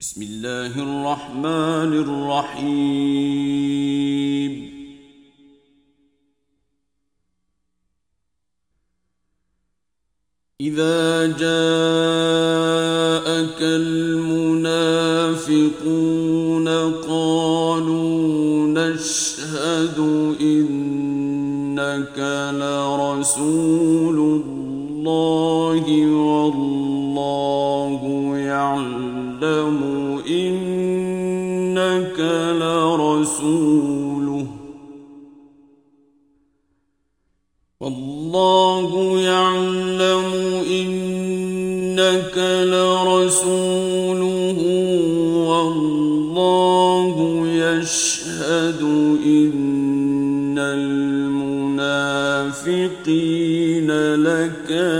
بسم الله الرحمن الرحيم. إذا جاءك المنافقون قالوا نشهد يعلم إنك لرسوله والله يعلم إنك لرسوله والله يشهد إن المنافقين لكاذبون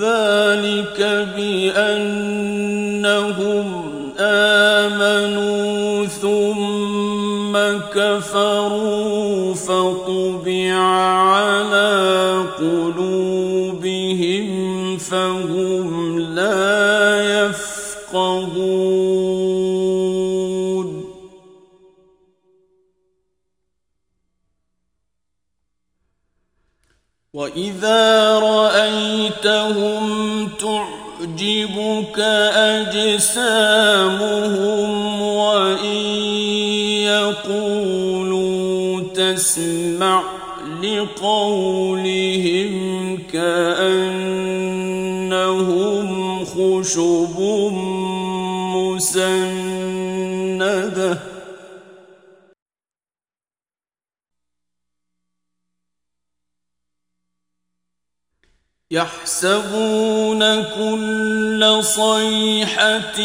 ذلك بأنهم آمنوا ثم كفروا فطبع على قلوبهم فهم لا يفقهون. وإذا رأيتهم تعجبك أجسامهم وإن يقولوا تسمع لقولهم كأنهم خشب مسنده يحسبون كل صيحة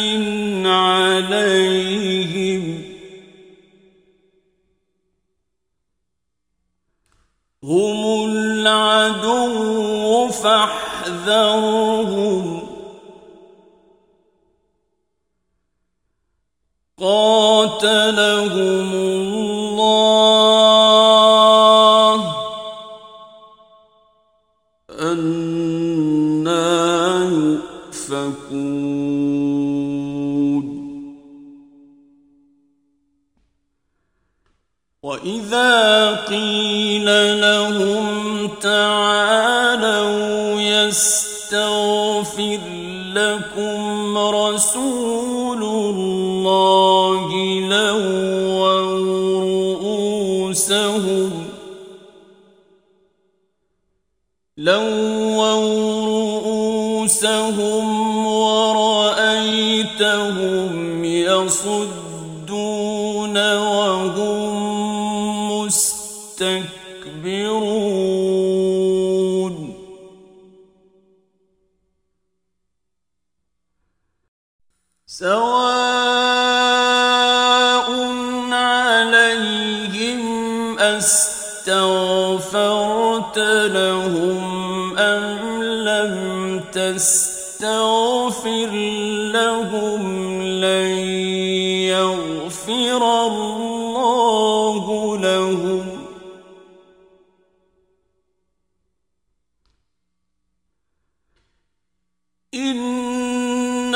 عليهم. هم العدو فاحذرهم. قاتلهم وإذا قيل لهم تعالوا يستغفر لكم رسول الله لووا رؤوسهم لووا رؤوسهم ورأيتهم يصدون سواء عليهم أستغفرت لهم أم لم تستغفر لهم لن يغفر الله لهم إن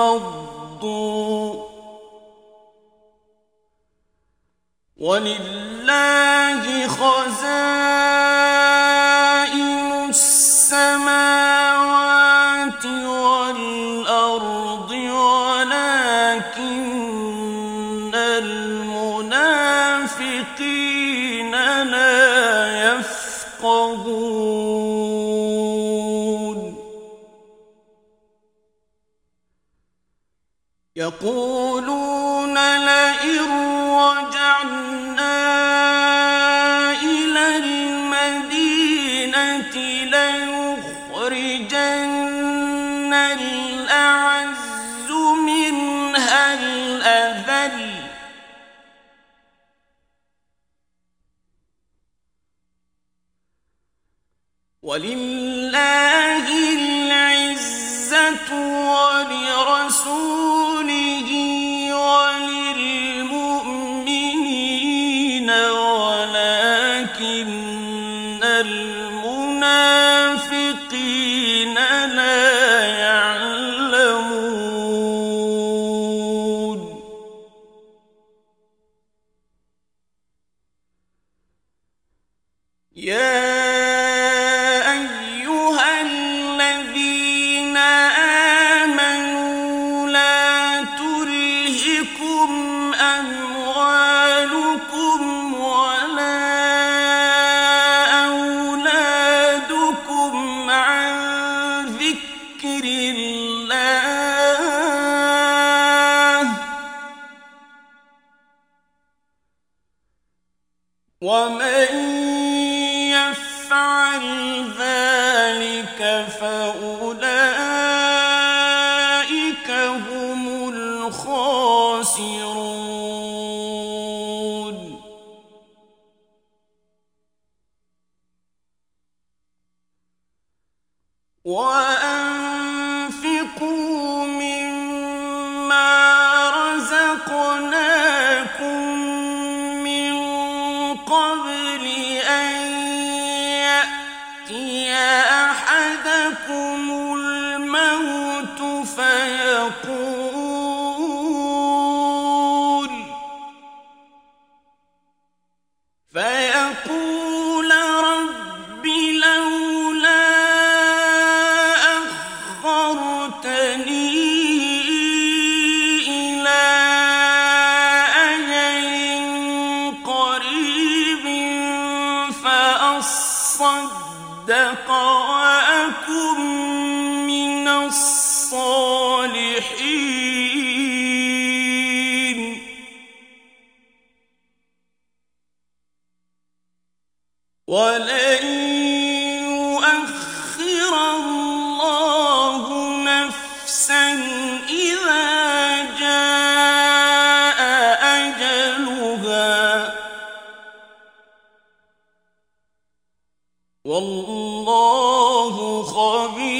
انفضوا ولله خزائن السماوات والارض ولكن المنافقين يقولون لئن رجعنا إلى المدينة ليخرجن الأعز منها الأذل. ولله المنافقين لا يعلمون ذكر الله. ومن يفعل ذلك فأولئك هم الخاسرون. وأنفقوا رزقناكم من قبل فأصدق وأكن من الصالحين. به